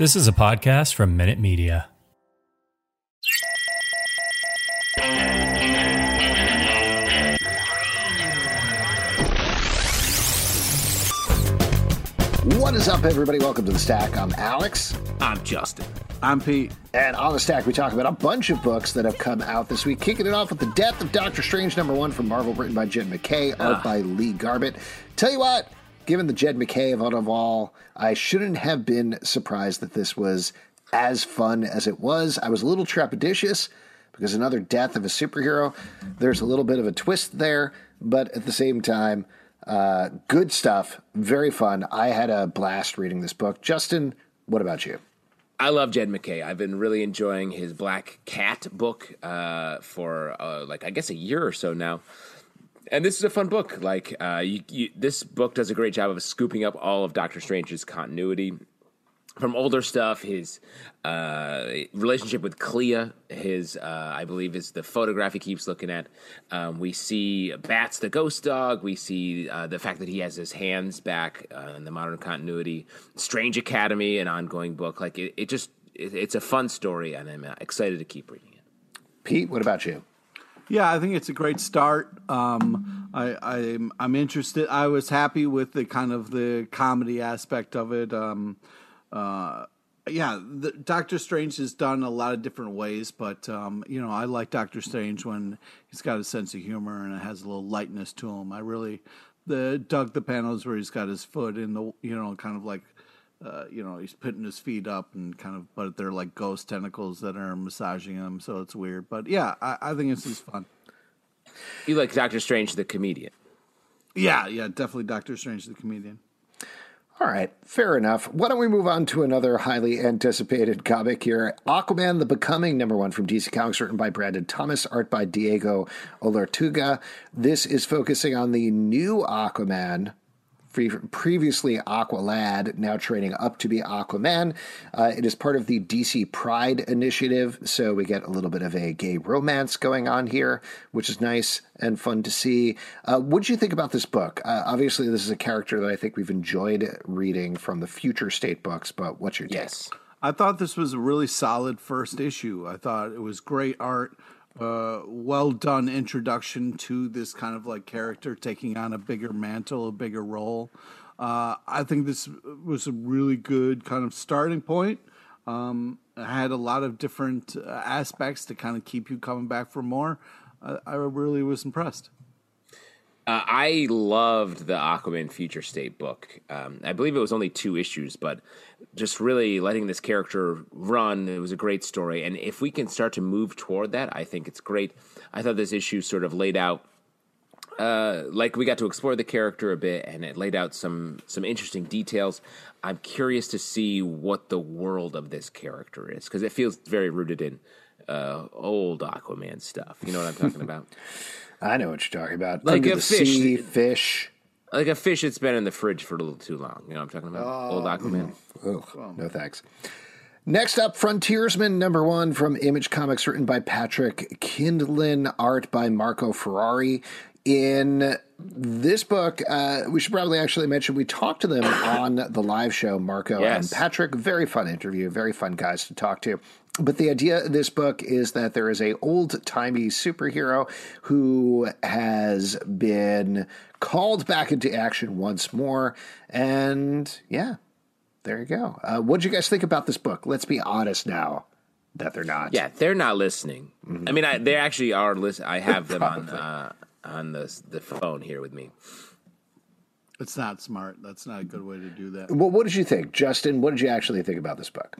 This is a podcast from Minute Media. What is up, everybody? Welcome to the Stack. I'm Alex. I'm Justin. I'm Pete. And on the Stack, we talk about a bunch of books that have come out this week. Kicking it off with The Death of Doctor Strange, number one from Marvel, written by Jed MacKay, art Ah. by Lee Garbett. Tell you what, given the Jed MacKay of of all, I shouldn't have been surprised that this was as fun as it was. I was a little trepidatious because another death of a superhero. There's a little bit of a twist there, but at the same time, uh, good stuff, very fun. I had a blast reading this book. Justin, what about you? I love Jed MacKay. I've been really enjoying his Black Cat book uh, for uh, like I guess a year or so now. And this is a fun book. Like uh, you, you, this book does a great job of scooping up all of Doctor Strange's continuity from older stuff. His uh, relationship with Clea, his uh, I believe is the photograph he keeps looking at. Um, we see Bats, the ghost dog. We see uh, the fact that he has his hands back uh, in the modern continuity. Strange Academy, an ongoing book. Like it, it just it, it's a fun story, and I'm uh, excited to keep reading it. Pete, what about you? Yeah, I think it's a great start. Um, I, I'm I'm interested. I was happy with the kind of the comedy aspect of it. Um, uh, yeah, the, Doctor Strange is done a lot of different ways, but um, you know, I like Doctor Strange when he's got a sense of humor and it has a little lightness to him. I really the dug the panels where he's got his foot in the you know kind of like uh, you know he's putting his feet up and kind of but they're like ghost tentacles that are massaging him, so it's weird. But yeah, I, I think this is fun. You like Doctor Strange, the comedian? Yeah, yeah, definitely Doctor Strange the comedian. All right, fair enough. Why don't we move on to another highly anticipated comic here? Aquaman the Becoming, number one from DC Comics, written by Brandon Thomas, art by Diego Olortegui. This is focusing on the new Aquaman, pre- previously Aqualad, now training up to be Aquaman. Uh, it is part of the DC Pride initiative, so we get a little bit of a gay romance going on here, which is nice and fun to see. Uh, what do you think about this book? Uh, obviously, this is a character that I think we've enjoyed reading from the Future State books, but what's your take? Yes. I thought this was a really solid first issue. I thought it was great art, uh, well done introduction to this kind of like character taking on a bigger mantle, a bigger role. Uh, I think this was a really good kind of starting point. Um, it had a lot of different uh, aspects to kind of keep you coming back for more. I, I really was impressed. Uh, I loved the Aquaman Future State book. Um, I believe it was only two issues, but just really letting this character run, it was a great story. And if we can start to move toward that, I think it's great. I thought this issue sort of laid out, uh, like we got to explore the character a bit, and it laid out some some interesting details. I'm curious to see what the world of this character is because it feels very rooted in uh, old Aquaman stuff. You know what I'm talking about? I know what you're talking about. Like Under a the fish. sea, fish. like a fish that's been in the fridge for a little too long. You know what I'm talking about? Old Aquaman. Ugh, no thanks. Next up, Frontiersman number one from Image Comics, written by Patrick Kindlon, art by Marco Ferrari. In this book, uh, we should probably actually mention we talked to them on the live show, Marco Yes. and Patrick. Very fun interview, very fun guys to talk to. But the idea of this book is that there is a old timey superhero who has been called back into action once more, and yeah, there you go. Uh, what did you guys think about this book? Let's be honest now that they're not. Yeah, they're not listening. Mm-hmm. I mean, I, they actually are listening. I have them on uh, on the the phone here with me. It's not smart. That's not a good way to do that. Well, what did you think, Justin? What did you actually think about this book?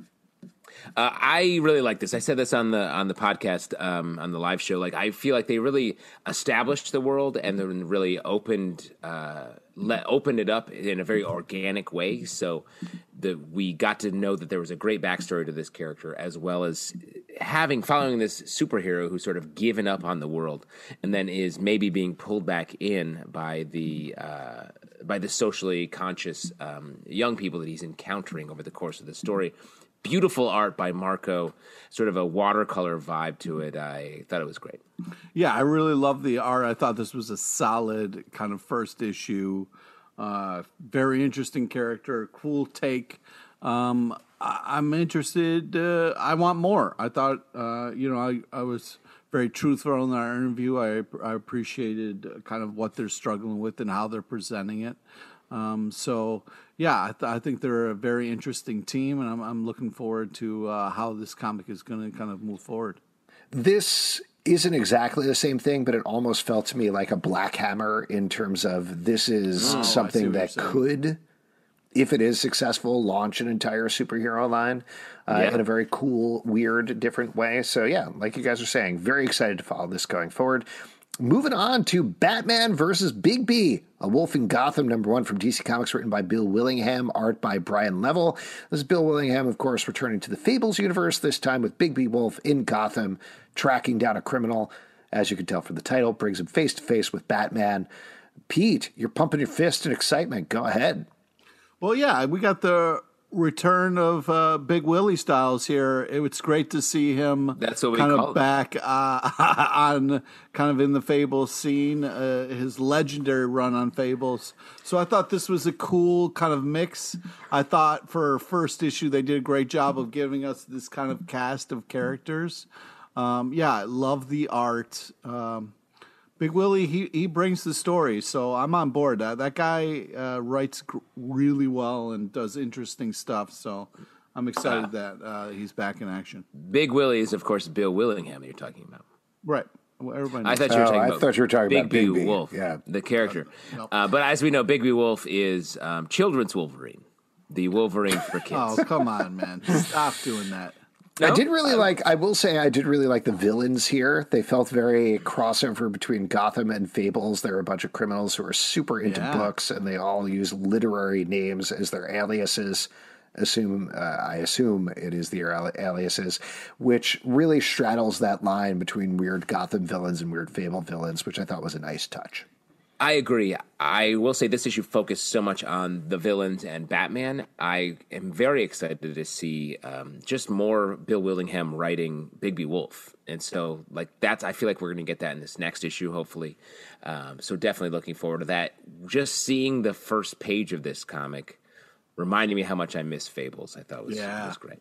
Uh, I really like this. I said this on the on the podcast um, on the live show. Like I feel like they really established the world and then really opened uh, let opened it up in a very organic way. So the we got to know that there was a great backstory to this character, as well as having following this superhero who's sort of given up on the world and then is maybe being pulled back in by the uh, by the socially conscious um, young people that he's encountering over the course of the story beautiful art by Marco, sort of a watercolor vibe to it. I thought it was great. Yeah, I really love the art. I thought this was a solid kind of first issue. Uh, very interesting character, cool take. Um, I, am interested. Uh, I want more. I thought, uh, you know, I, I was very truthful in our interview. I, I appreciated kind of what they're struggling with and how they're presenting it. Um, so yeah, I, th- I, think they're a very interesting team, and I'm, I'm looking forward to uh, how this comic is going to kind of move forward. This isn't exactly the same thing, but it almost felt to me like a Black Hammer in terms of this is oh, something that could, if it is successful, launch an entire superhero line uh, yeah. in a very cool, weird, different way. So yeah, like you guys are saying, very excited to follow this going forward. Moving on to Batman versus Bigby, a Wolf in Gotham, number one from DC Comics, written by Bill Willingham, art by Brian Level. This is Bill Willingham, of course, returning to the Fables universe, this time with Bigby Wolf in Gotham, tracking down a criminal. As you can tell from the title, brings him face to face with Batman. Pete, you're pumping your fist in excitement. Go ahead. Well, yeah, we got the return of uh, Big Willie Styles here. It was great to see him. That's what we kind of back uh, on kind of in the Fables scene. Uh, his legendary run on Fables. So I thought this was a cool kind of mix. I thought for first issue they did a great job of giving us this kind of cast of characters. Um, yeah, I love the art. Um, Big Willie, he, he brings the story, so I'm on board. Uh, that guy uh, writes really well and does interesting stuff. So I'm excited uh, that uh, he's back in action. Big Willie is, of course, Bill Willingham that you're talking about. Right. Well, everybody. I thought you were talking oh, about. I thought you were talking Big about Bigby Wolf, yeah, the character. Nope. Uh, but as we know, Big Bigby Wolf is um, children's Wolverine, the Wolverine for kids. oh come on, man! Stop doing that. No? I did really like. I will say, I did really like the villains here. They felt very crossover between Gotham and Fables. There are a bunch of criminals who are super into yeah. books, and they all use literary names as their aliases. Assume uh, I assume it is their aliases, which really straddles that line between weird Gotham villains and weird Fable villains, which I thought was a nice touch. I agree. I will say this issue focused so much on the villains and Batman. I am very excited to see um, just more Bill Willingham writing Bigby Wolf, and so like that's. I feel like we're going to get that in this next issue, hopefully. Um, so definitely looking forward to that. Just seeing the first page of this comic reminding me how much I miss Fables. I thought was yeah. was great.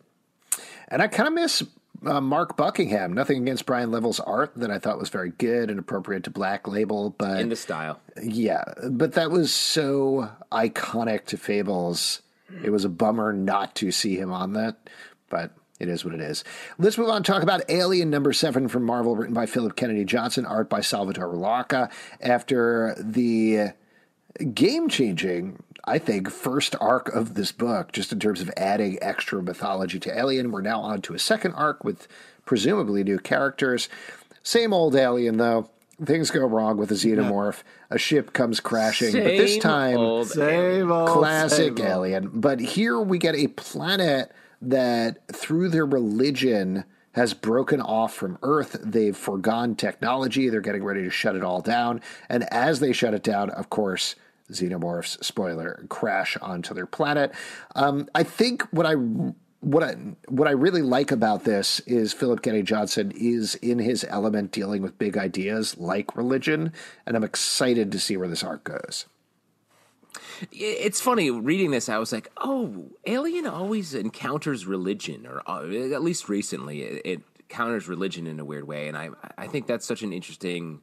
And I kind of miss uh, Mark Buckingham. Nothing against Brian Level's art that I thought was very good and appropriate to Black Label, but in the style, yeah. But that was so iconic to Fables. It was a bummer not to see him on that, but it is what it is. Let's move on and talk about Alien number seven from Marvel, written by Philip Kennedy Johnson, art by Salvatore Larroca. After the game changing I think, first arc of this book, just in terms of adding extra mythology to Alien. We're now on to a second arc with presumably new characters. Same old Alien, though. Things go wrong with a xenomorph. A ship comes crashing, same but this time, old same old, classic same Alien. Old. But here we get a planet that, through their religion, has broken off from Earth. They've forgone technology. They're getting ready to shut it all down. And as they shut it down, of course, xenomorphs, spoiler, crash onto their planet. Um, I think what I what I what I really like about this is Philip Kennedy Johnson is in his element dealing with big ideas like religion, and I'm excited to see where this arc goes. It's funny reading this. I was like, "Oh, Alien always encounters religion, or uh, at least recently, it, it counters religion in a weird way." And I, I think that's such an interesting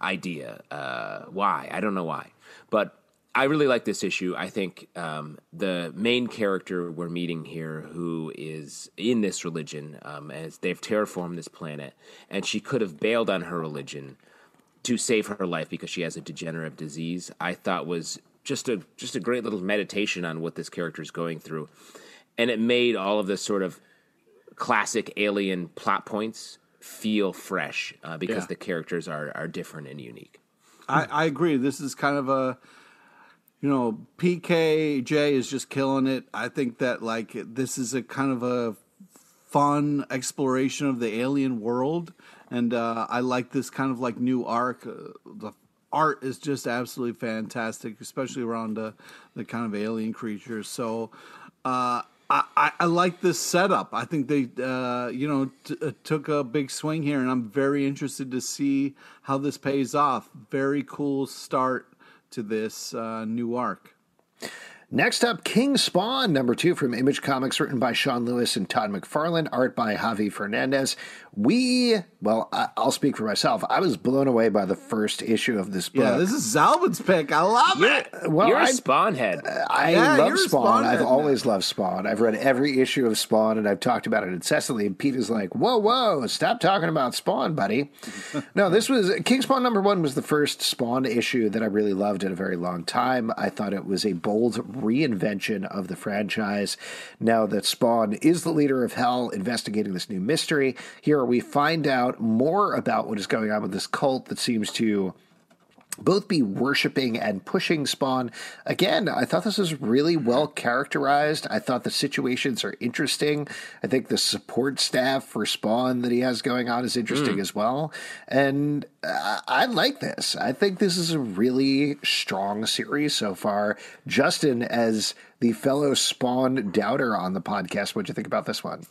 idea. Uh, why? I don't know why. But I really like this issue. I think um, the main character we're meeting here, who is in this religion, um, as they've terraformed this planet, and she could have bailed on her religion to save her life because she has a degenerative disease. I thought was just a just a great little meditation on what this character is going through, and it made all of this sort of classic alien plot points feel fresh uh, because Yeah. the characters are are different and unique. I, I agree. This is kind of a, you know, PKJ is just killing it. I think that like this is a kind of a fun exploration of the alien world, and uh, I like this kind of like new arc. Uh, the art is just absolutely fantastic, especially around the the kind of alien creatures. So. Uh, I, I, I like this setup. I think they, uh, you know, t- uh, took a big swing here, and I'm very interested to see how this pays off. Very cool start to this uh, new arc. Next up, King Spawn, number two from Image Comics, written by Sean Lewis and Todd McFarlane, art by Javi Fernandez. We, well, I, I'll speak for myself. I was blown away by the first issue of this book. Yeah, this is Zalben's pick. I love it. well, You're a I- Spawn head. I Yeah, love you're a Spawn. Spawn I've always loved Spawn. I've read every issue of Spawn and I've talked about it incessantly. And Pete is like, whoa, whoa, stop talking about Spawn, buddy. no, this was King Spawn number one was the first Spawn issue that I really loved in a very long time. I thought it was a bold reinvention of the franchise. Now that Spawn is the leader of Hell investigating this new mystery, here we find out more about what is going on with this cult that seems to both be worshiping and pushing Spawn. Again, I thought this was really well characterized. I thought the situations are interesting. I think the support staff for Spawn that he has going on is interesting as well. And uh, I like this. I think this is a really strong series so far. Justin, as the fellow Spawn doubter on the podcast, what'd you think about this one?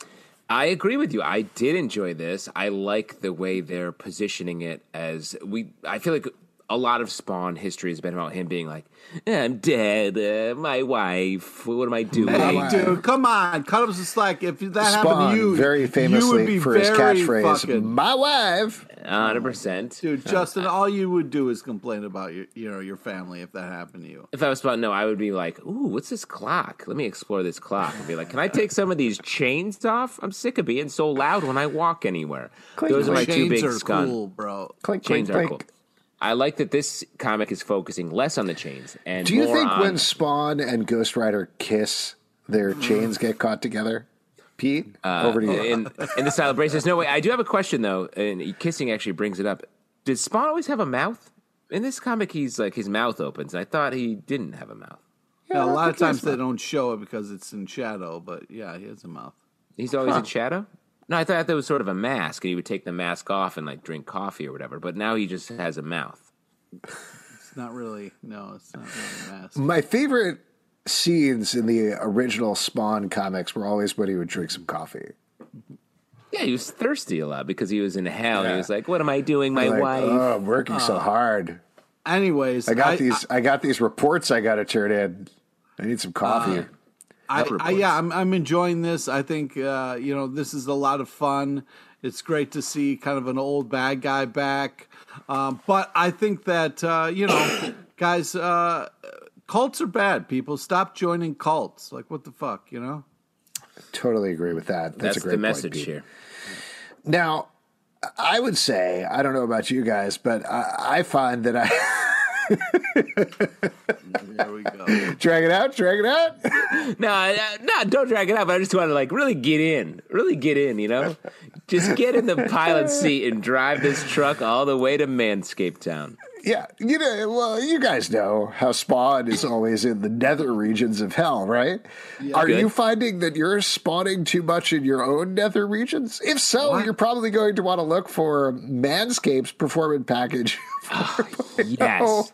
I agree with you. I did enjoy this. I like the way they're positioning it as we. I feel like a lot of Spawn history has been about him being like, "I'm dead, uh, my wife. What am I doing?" Hey, dude, come on, cut him some slack. If that happened Spawn, to you, very you would famously be for his catchphrase, fucking- "My wife." Hundred percent. dude, Justin. all you would do is complain about your, you know, your family if that happened to you. If I was Spawn, no, I would be like, "Ooh, what's this clock? Let me explore this clock." And be like, "Can I take some of these chains off? I'm sick of being so loud when I walk anywhere." Clink, Those are my clink. two Chains big are scun. cool, bro. Clink, Chains clink, are clink. cool. I like that this comic is focusing less on the chains and Do you more think on when Spawn and Ghost Rider kiss, their mm. chains get caught together? Pete, uh, over to you. in in the style of braces. No way. I do have a question though, and kissing actually brings it up. Did Spawn always have a mouth? In this comic, he's like his mouth opens. I thought he didn't have a mouth. Yeah, a I lot of think he has times they don't show it because it's in shadow, but yeah, he has a mouth. He's always in shadow. No, I thought that was sort of a mask, and he would take the mask off and like drink coffee or whatever. But now he just has a mouth. It's not really no, it's not really a mask. My favorite scenes in the original Spawn comics were always when he would drink some coffee. Yeah, he was thirsty a lot because he was in hell. And Yeah. he was like, "What am I doing, my Like, wife?" oh, I'm working so uh, hard. Anyways, I got these. I, got these reports I got to turn in. I need some coffee. Uh, I, What I, yeah, I'm, I'm enjoying this. I think uh, you know this is a lot of fun. It's great to see kind of an old bad guy back, um, but I think that uh, you know, guys, uh, cults are bad. People stop joining cults. Like what the fuck, you know? totally agree with that. That's, That's, a great the point, message Pete. here. Now, I would say I don't know about you guys, but I, I find that I There we go. drag it out, drag it out. No, uh, no, don't drag it out. But I just want to like really get in, really get in. You know, just get in the pilot seat and drive this truck all the way to Manscaped Town. Yeah, you know, well, you guys know how Spawn is always in the nether regions of hell, right? Are Good. you finding that you're spawning too much in your own nether regions? If so, you're probably going to want to look for Manscaped's performance package. Yes,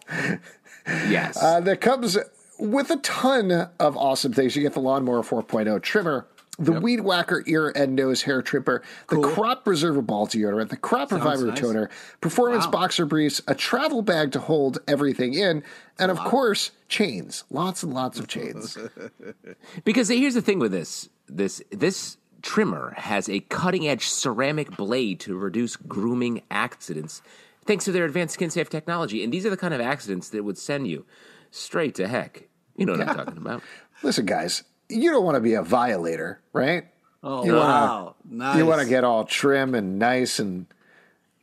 yes. Uh, that comes with a ton of awesome things. You get the Lawnmower 4.0 trimmer, the Weed Whacker ear and nose hair trimmer, the Crop Preserver ball deodorant, the Crop Reviver nice. toner, Performance boxer briefs, a travel bag to hold everything in, and of course, chains. Lots and lots of chains. Because here's the thing with this this this trimmer has a cutting edge ceramic blade to reduce grooming accidents thanks to their advanced skin safe technology. And these are the kind of accidents that would send you. straight to heck. You know what I'm talking about. Listen, guys, you don't want to be a violator, right? Oh You wanna- wow, nice. You want to get all trim and nice and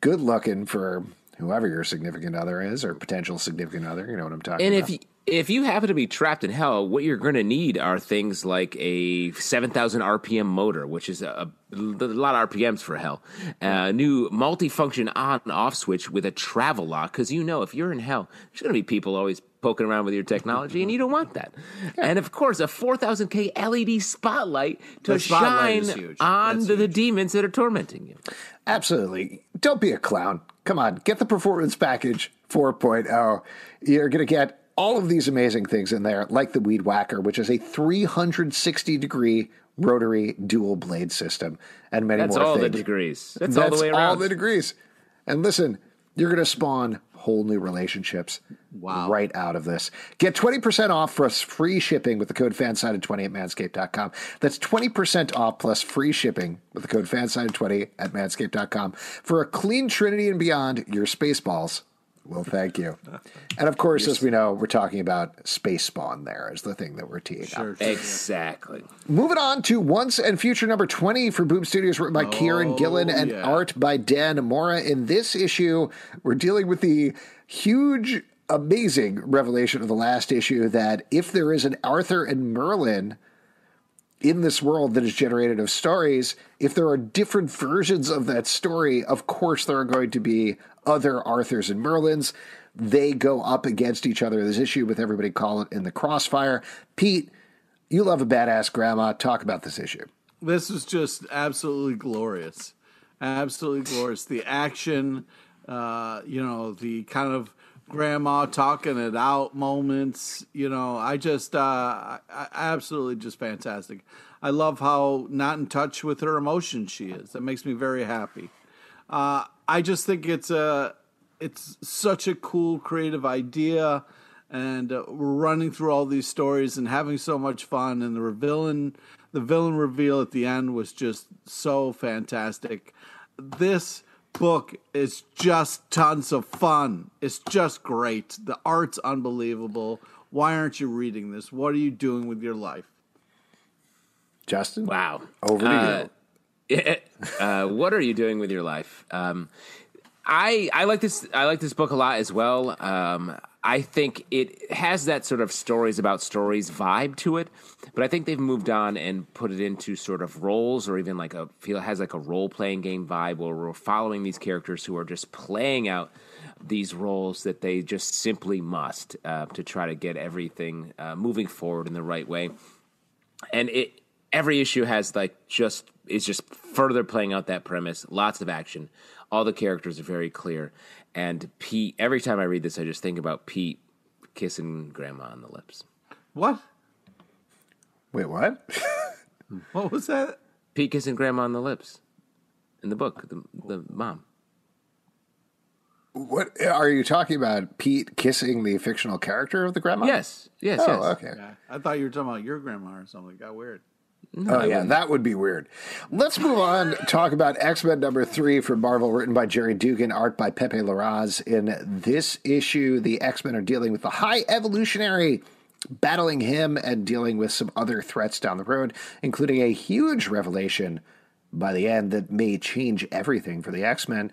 good looking for whoever your significant other is or potential significant other. You know what I'm talking And about. And if you, if you happen to be trapped in hell, what you're going to need are things like a 7,000 RPM motor, which is a, a lot of RPMs for hell, a new multifunction on and off switch with a travel lock, because you know if you're in hell, there's going to be people always poking around with your technology, and you don't want that. And of course, a 4,000K LED spotlight to spotlight shine on That's the, huge. demons that are tormenting you. Absolutely. Don't be a clown. Come on, get the performance package 4.0. You're going to get all of these amazing things in there, like the Weed Whacker, which is a 360 degree rotary dual blade system, and many That's more all the degrees. That's, all the way around. all the degrees. And listen, you're going to spawn whole new relationships Wow. right out of this. Get 20% off plus free shipping with the code FANSIDED20 at manscaped.com. That's 20% off plus free shipping with the code FANSIDED20 at manscaped.com. For a clean trinity and beyond, your space balls will thank you. And of course, as we know, we're talking about space spawn there is the thing that we're teeing up. Sure, sure. Exactly. Moving on to Once and Future number 20 for Boom Studios, written by Kieron oh, Gillen and yeah. art by Dan Mora. In this issue, we're dealing with the huge, amazing revelation of the last issue that if there is an Arthur and Merlin in this world that is generated of stories, if there are different versions of that story, of course there are going to be other Arthurs and Merlins. They go up against each other. This issue with everybody call it in the crossfire. Pete, you love a badass grandma. Talk about this issue. This is just absolutely glorious, absolutely glorious. The action, uh, you know, the kind of grandma talking it out moments. You know, I just, uh, I, absolutely just fantastic. I love how not in touch with her emotions she is. That makes me very happy. Uh, I just think it's a, it's such a cool creative idea and uh, we're running through all these stories and having so much fun and the villain the villain reveal at the end was just so fantastic. This book is just tons of fun. It's just great. The art's unbelievable. Why aren't you reading this? What are you doing with your life? Justin? Wow. Over to Uh, yeah, uh, what are you doing with your life? Um, I I like this. I like this book a lot as well. Um, I think it has that sort of stories about stories vibe to it, but I think they've moved on and put it into sort of roles, or even like a feel has like a role playing game vibe, where we're following these characters who are just playing out these roles that they just simply must uh, to try to get everything uh, moving forward in the right way and it every issue has like just is just further playing out that premise. Lots of action. All the characters are very clear. And pete every time i read this i just think about pete kissing grandma on the lips. What? Wait, what? what was that? Pete kissing grandma on the lips. In the book the, the mom. What are you talking about? Pete kissing the fictional character of the grandma? yes yes Oh, yes. okay. yeah, i thought you were talking about your grandma or something. It got weird Oh, yeah, that would be weird. Let's move on. Talk about X Men number three from Marvel, written by Gerry Duggan, art by Pepe Larraz. In this issue, the X Men are dealing with the High Evolutionary, battling him and dealing with some other threats down the road, including a huge revelation by the end that may change everything for the X Men.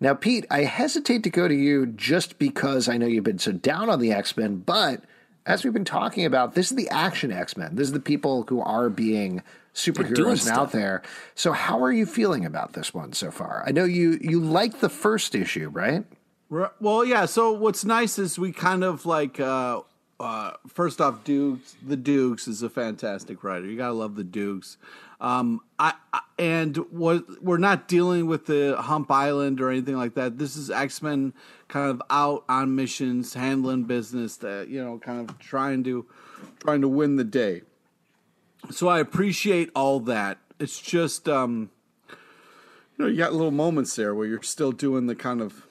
Now, Pete, I hesitate to go to you just because I know you've been so down on the X Men, but as we've been talking about, this is the action X Men. This is the people who are being superheroes and out there. So, how are you feeling about this one so far? I know you you liked the first issue, right? Right. Well, yeah. So what's nice is we kind of like uh, uh, first off, Dukes. The Dukes is a fantastic writer. You gotta love the Dukes. Um, I, I and what we're not dealing with the Hump Island or anything like that. This is X Men kind of out on missions, handling business. That you know, kind of trying to trying to win the day. So I appreciate all that. It's just um, you know, you got little moments there where you're still doing the kind of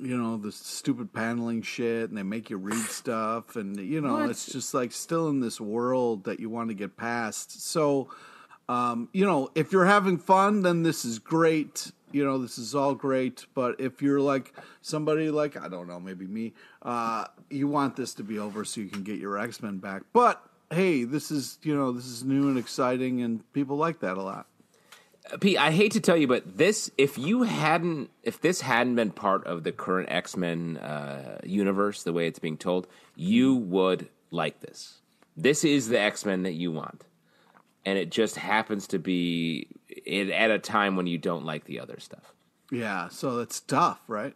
you know the stupid paneling shit and they make you read stuff and you know What? it's just like still in this world that you want to get past so um, you know if you're having fun then this is great you know, this is all great, but if you're like somebody like I don't know, maybe me, uh, you want this to be over so you can get your X Men back. But hey, this is you know this is new and exciting, and people like that a lot. Pete, I hate to tell you, but this if you hadn't if this hadn't been part of the current X Men uh, universe, the way it's being told, you would like this. This is the X Men that you want, and it just happens to be it, at a time when you don't like the other stuff. Yeah, so it's tough, right?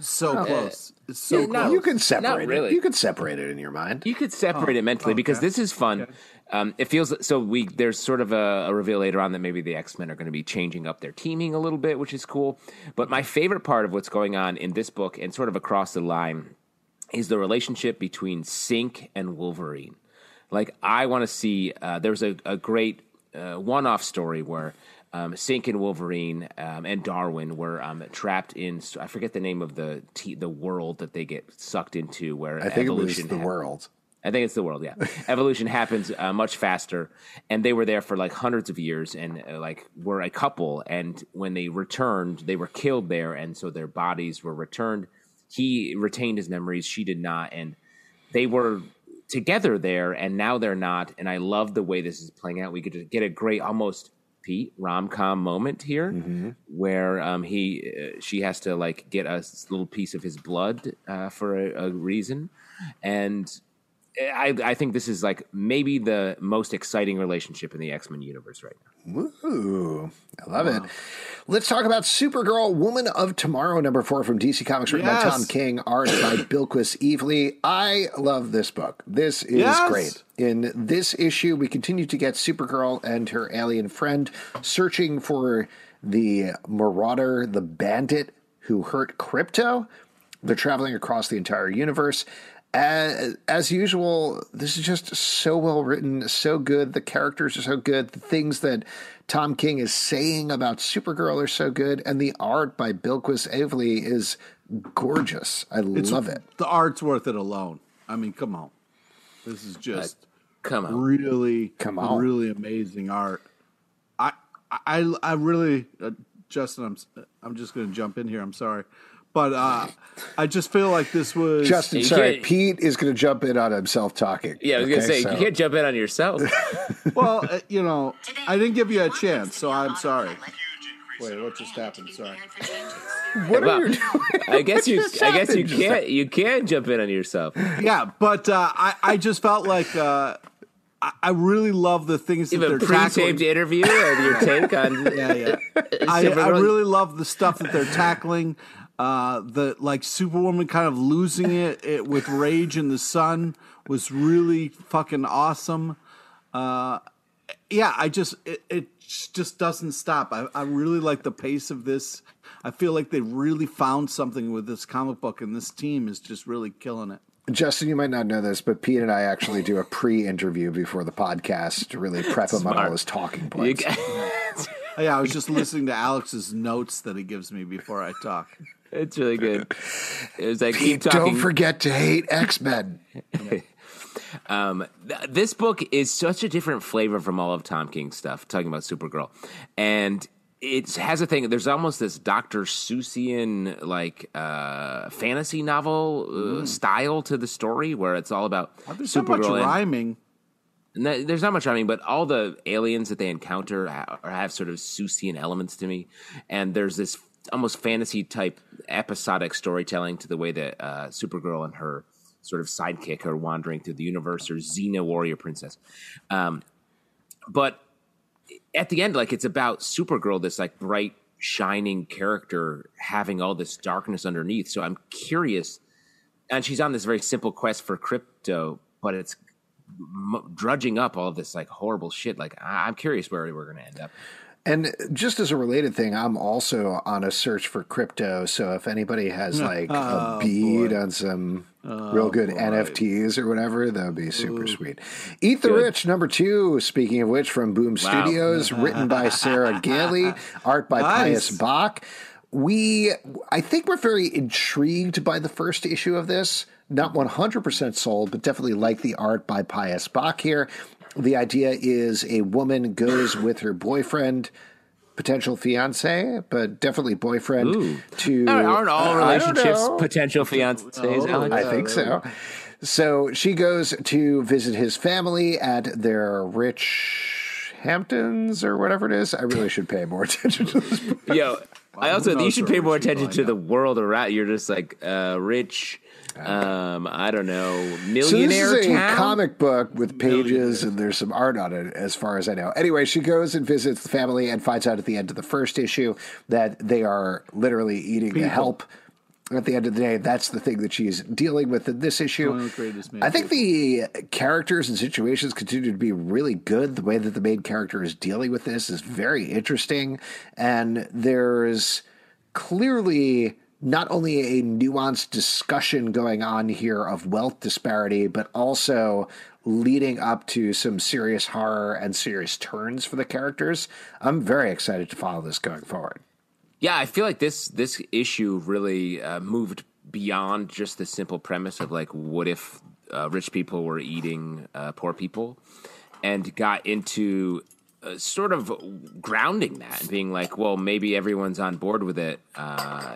So close. It's so Yeah, no, close. You can separate really. it. You can separate it in your mind. You could separate it mentally because this is fun. Um, it feels so. We there's sort of a, a reveal later on that maybe the X Men are going to be changing up their teaming a little bit, which is cool. But my favorite part of what's going on in this book and sort of across the line is the relationship between Synch and Wolverine. Like I want to see. Uh, there's a, a great uh, one-off story where um, Synch and Wolverine um, and Darwin were um, trapped in. I forget the name of the t- the world that they get sucked into. Where I think it was the hap- world. I think it's the world. Yeah, evolution happens uh, much faster, and they were there for like hundreds of years, and uh, like were a couple. And when they returned, they were killed there, and so their bodies were returned. He retained his memories; she did not, and they were together there, and now they're not. And I love the way this is playing out. We could get a great, almost Pete rom com moment here, where um, he uh, she has to like get a little piece of his blood uh, for a, a reason, and I, I think this is like maybe the most exciting relationship in the X Men universe right now. Ooh, I love it. Let's talk about Supergirl, Woman of Tomorrow, number four from DC Comics, written by Tom King, art by Bilquis Evely. I love this book. This is Yes. great. In this issue, we continue to get Supergirl and her alien friend searching for the Marauder, the bandit who hurt Krypto. They're traveling across the entire universe. As, as usual, this is just so well written, so good. The characters are so good. The things that Tom King is saying about Supergirl are so good. And the art by Bilquis Evely is gorgeous. I love it. The art's worth it alone. I mean, come on. This is just Come on, really, Come on. really amazing art. I, I, I really, uh, Justin. I'm, I'm just going to jump in here. I'm sorry, but uh, I just feel like this was Justin, You sorry, Pete is going to jump in on himself talking. yeah, I was gonna Okay, say so- you can't jump in on yourself. Well, uh, you know, I didn't give you a chance, so I'm sorry. Wait, what just happened? Sorry. What Well, are you doing? I guess you, I guess you can't, you can jump in on yourself. Yeah, but uh, I, I just felt like uh, I, I really love the things that You have a they're tackling. pre-taped interview of your take on. Yeah, yeah. I, I really love the stuff that they're tackling. Uh, the like Superwoman kind of losing it, it with rage in the sun was really fucking awesome. Uh, yeah, I just it, it just doesn't stop. I, I really like the pace of this. I feel like they really found something with this comic book, and this team is just really killing it. Justin, you might not know this, but Pete and I actually do a pre-interview before the podcast to really prep him on all his talking points. ca- Oh, yeah, I was just listening to Alex's notes that he gives me before I talk. It's really good. It was like keep Pete, talking. don't forget to hate X Men. Um, th- this book is such a different flavor from all of Tom King's stuff, talking about Supergirl. And it has a thing, there's almost this Dr. Seussian, like, uh, fantasy novel uh, style to the story where it's all about There's so much Supergirl. rhyming. there's not much rhyming, but all the aliens that they encounter ha- have sort of Seussian elements to me. And there's this almost fantasy type episodic storytelling to the way that uh, Supergirl and her sort of sidekick are wandering through the universe, or Xena Warrior Princess. Um, but at the end, like it's about Supergirl, this like bright, shining character having all this darkness underneath. So I'm curious, and she's on this very simple quest for Krypto, but it's m- drudging up all this like horrible shit. Like I- I'm curious where we're going to end up. And just as a related thing, I'm also on a search for crypto. So if anybody has like a bead on some real good NFTs or whatever, that would be super sweet. Eat the Good. Rich, number two, speaking of which, from Boom Wow. Studios, written by Sarah Gailey, art by Nice. Pius Bak. We, I think we're very intrigued by the first issue of this. Not 100% sold, but definitely like the art by Pius Bak here. The idea is a woman goes with her boyfriend potential fiance, but definitely boyfriend Ooh. to. Aren't all Uh, relationships potential fiancés? Oh, I think so. So she goes to visit his family at their rich Hamptons or whatever it is. I really should pay more attention to this. book. Yo, I also you should pay more attention to the world around. You're just like uh, rich. Um, I don't know, So this millionaire is a town. comic book with pages and there's some art on it, as far as I know. Anyway, she goes and visits the family and finds out at the end of the first issue that they are literally eating the help. At the end of the day, that's the thing that she's dealing with in this issue. One of the greatest I think the characters and situations continue to be really good. The way that the main character is dealing with this is very interesting. And there's clearly not only a nuanced discussion going on here of wealth disparity, but also leading up to some serious horror and serious turns for the characters. I'm very excited to follow this going forward. Yeah, I feel like this this issue really uh, moved beyond just the simple premise of like, what if uh, rich people were eating uh, poor people, and got into uh, sort of grounding that and being like, well, maybe everyone's on board with it, uh,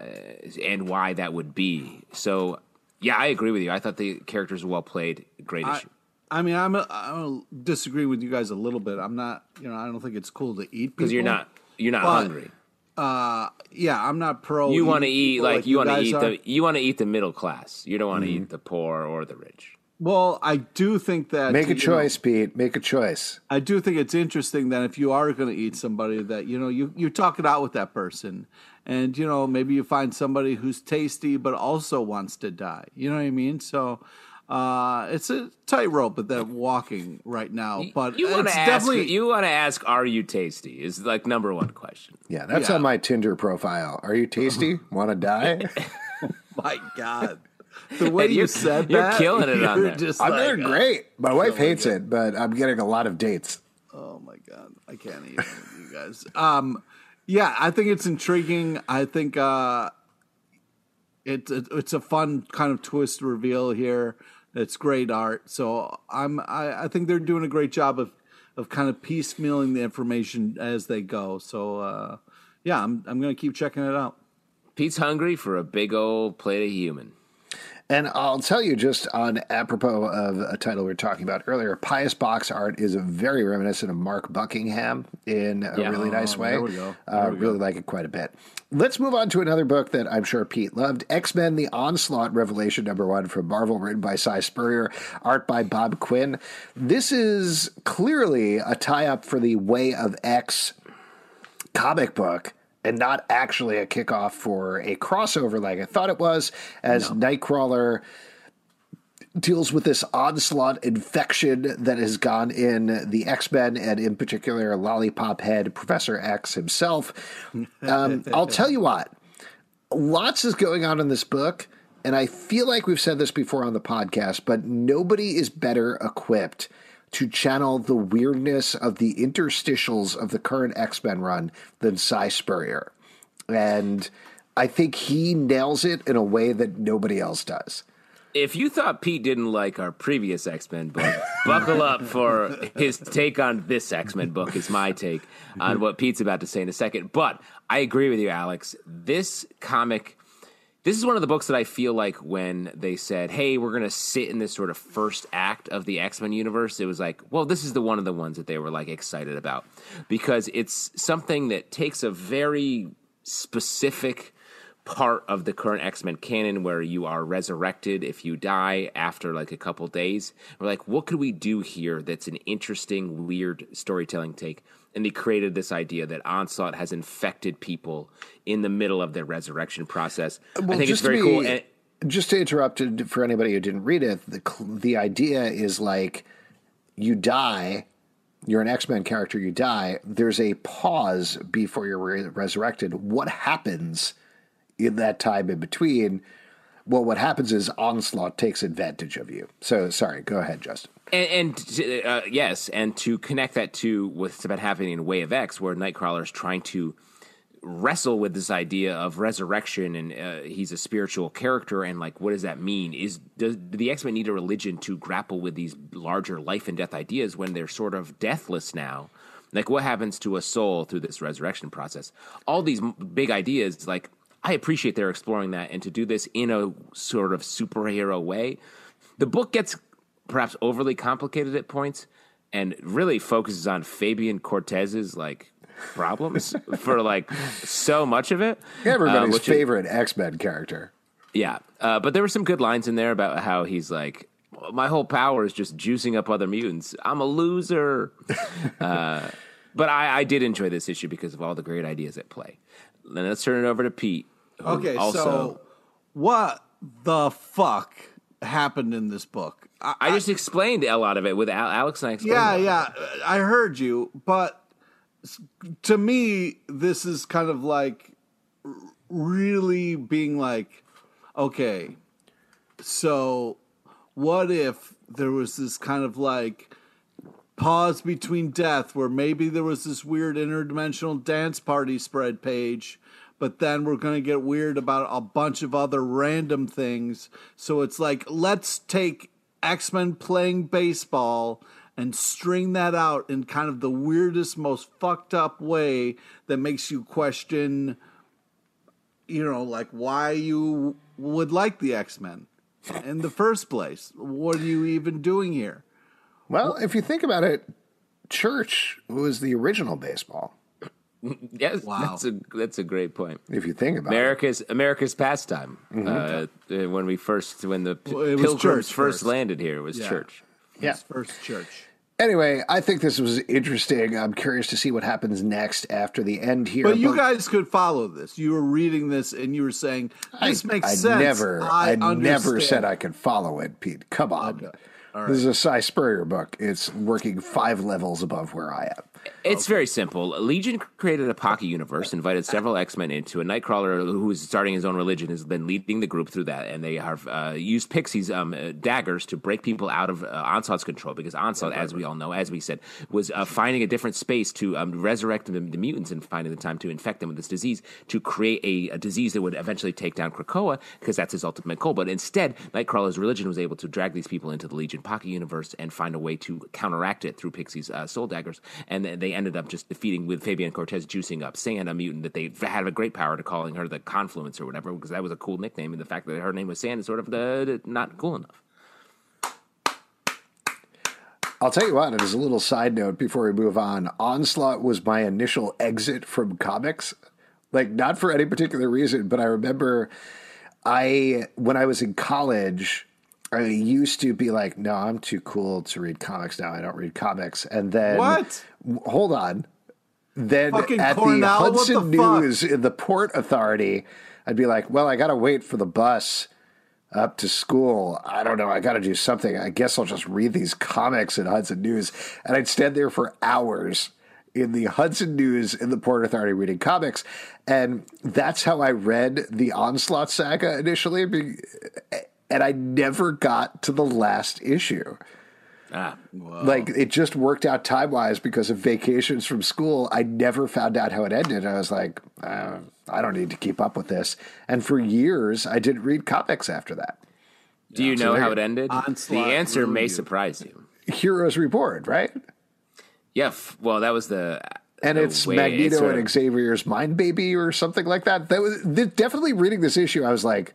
and why that would be. So, yeah, I agree with you. I thought the characters were well played. Great I, issue. I mean, I'm a, I'm disagree with you guys a little bit. I'm not, you know, I don't think it's cool to eat Because you're not you're not But- hungry. Uh, yeah, I'm not pro. You want to eat people like, you want to eat are. the you want to eat the middle class. You don't want to eat the poor or the rich. Well, I do think that Make a you know, choice, Pete. Make a choice. I do think it's interesting that if you are going to eat somebody, that you know you you talk it out with that person, and you know maybe you find somebody who's tasty but also wants to die. You know what I mean? So. Uh, it's a tightrope that they're walking right now, but you want to ask definitely you want to ask are you tasty is like number one question Yeah, that's Yeah. on my Tinder profile. Are you tasty? Want to die? my god, the way you You're- said you're that, killing it on you're there. just I'm like, doing great. My wife hates God. it, but I'm getting a lot of dates. Oh my god, I can't even you guys. Um, yeah, I think it's intriguing. I think uh, it's a, it's a fun kind of twist reveal here. It's great art. So I'm I, I think they're doing a great job of of kind of piecemealing the information as they go. So uh, yeah, I'm I'm gonna keep checking it out. pete's hungry for a big old plate of human And I'll tell you, just on apropos of a title we were talking about earlier, Pius Bak's art is very reminiscent of Mark Buckingham in a Yeah. really nice way. there we go. Uh, really like it quite a bit. Let's move on to another book that I'm sure Pete loved X Men The Onslaught Revelation number one from Marvel, written by Si Spurrier, art by Bob Quinn. This is clearly a tie up for the Way of X comic book and not actually a kickoff for a crossover like I thought it was, as Nightcrawler deals with this onslaught infection that has gone in the X Men and, in particular, Lollipop Head Professor X himself. Um, I'll tell you what, lots is going on in this book. And I feel like we've said this before on the podcast, but nobody is better equipped to channel the weirdness of the interstitials of the current X Men run than Si Spurrier. And I think he nails it in a way that nobody else does. if you thought pete didn't like our previous x-men book buckle up for his take on this x-men book is my take on what pete's about to say in a second but i agree with you alex this comic this is one of the books that I feel like when they said, "Hey, we're going to sit in this sort of first act of the X Men universe," it was like, "Well, this is the one of the ones that they were like excited about. Because it's something that takes a very specific part of the current X-Men canon where you are resurrected if you die after like a couple days. We're like, what could we do here that's an interesting, weird storytelling take? And they created this idea that Onslaught has infected people in the middle of their resurrection process. I think it's very be- cool. And, just to interrupt for anybody who didn't read it, the the idea is like you die, you're an X Men character, you die. There's a pause before you're re- resurrected. What happens in that time in between? Well, what happens is Onslaught takes advantage of you. So, sorry, go ahead, Justin. And, and uh, yes, and to connect that to what's about happening in Way of X, where Nightcrawler is trying to wrestle with this idea of resurrection, and uh, he's a spiritual character, and like, what does that mean? Is does do the X Men need a religion to grapple with these larger life and death ideas when they're sort of deathless now? Like, what happens to a soul through this resurrection process? All these big ideas, like, I appreciate they're exploring that, and to do this in a sort of superhero way. The book gets perhaps overly complicated at points, and really focuses on Fabian Cortez's like problems for like so much of it. uh, Everybody's which favorite X Men character. yeah, uh, but there were some good lines in there about how he's like, "My whole power is just juicing up other mutants. I'm a loser." uh, but I, I did enjoy this issue because of all the great ideas at play. Then let's turn it over to Pete. Okay, also, so what the fuck happened in this book? I, I just explained a lot of it with Al- Alex and I. Explained yeah, yeah, I heard you, but to me, this is kind of like really being like, okay, so what if there was this kind of like pause between death where maybe there was this weird interdimensional dance party spread page but then we're going to get weird about a bunch of other random things so it's like let's take x-men playing baseball and string that out in kind of the weirdest most fucked up way that makes you question you know like why you would like the x-men in the first place what are you even doing here Well, if you think about it, Church was the original baseball. Yes, Wow. that's a that's a great point. If you think about it. America's America's pastime. Uh, uh, when we first, when the Well, pilgrims church first, first. landed here, it was Yeah. church. Yeah. his first church Anyway, I think this was interesting. I'm curious to see what happens next after the end here. But you guys could follow this. You were reading this and you were saying, "This I, makes I sense." Never, I, never said I could follow it, Pete. Come on. Okay. All This is a Si Spurrier book. It's working five levels above where I am. It's very simple. Legion created a Pocket universe, invited several X Men into a Nightcrawler who is starting his own religion, has been leading the group through that, and they have uh, used Pixie's um, uh, daggers to break people out of uh, Onslaught's control because Onslaught, as we all know, as we said, was uh, finding a different space to um, resurrect the, the mutants and finding the time to infect them with this disease to create a, a disease that would eventually take down Krakoa because that's his ultimate goal. But instead, Nightcrawler's religion was able to drag these people into the Legion Pocket universe and find a way to counteract it through Pixie's uh, soul daggers, and they ended up just defeating with Fabian Cortez juicing up Sand, a mutant that they had a great power to calling her the Confluence or whatever because that was a cool nickname, and the fact that her name was Sand is sort of uh, not cool enough. I'll tell you what, and as a little side note before we move on, Onslaught was my initial exit from comics. Like, not for any particular reason, but I remember I, when I was in college, I used to be like, no, I'm too cool to read comics now. I don't read comics. And then, What? Hold on. Then Fucking at Cornell? the Hudson the fuck? News in the Port Authority, I'd be like, well, I got to wait for the bus up to school. I don't know. I got to do something. I guess I'll just read these comics in Hudson News. And I'd stand there for hours in the Hudson News in the Port Authority reading comics. And that's how I read the Onslaught saga initially. Be- And I never got to the last issue. Ah, Like it just worked out time wise because of vacations from school. I never found out how it ended. I was like, uh, I don't need to keep up with this. And for years, I didn't read comics after that. do you know how it ended? Onslaught the answer may you. surprise you. Heroes Reborn, right? Yeah, f- well, that was the And the it's way Magneto sort and Xavier's Mind Baby or something like that. That was th- definitely reading this issue. I was like,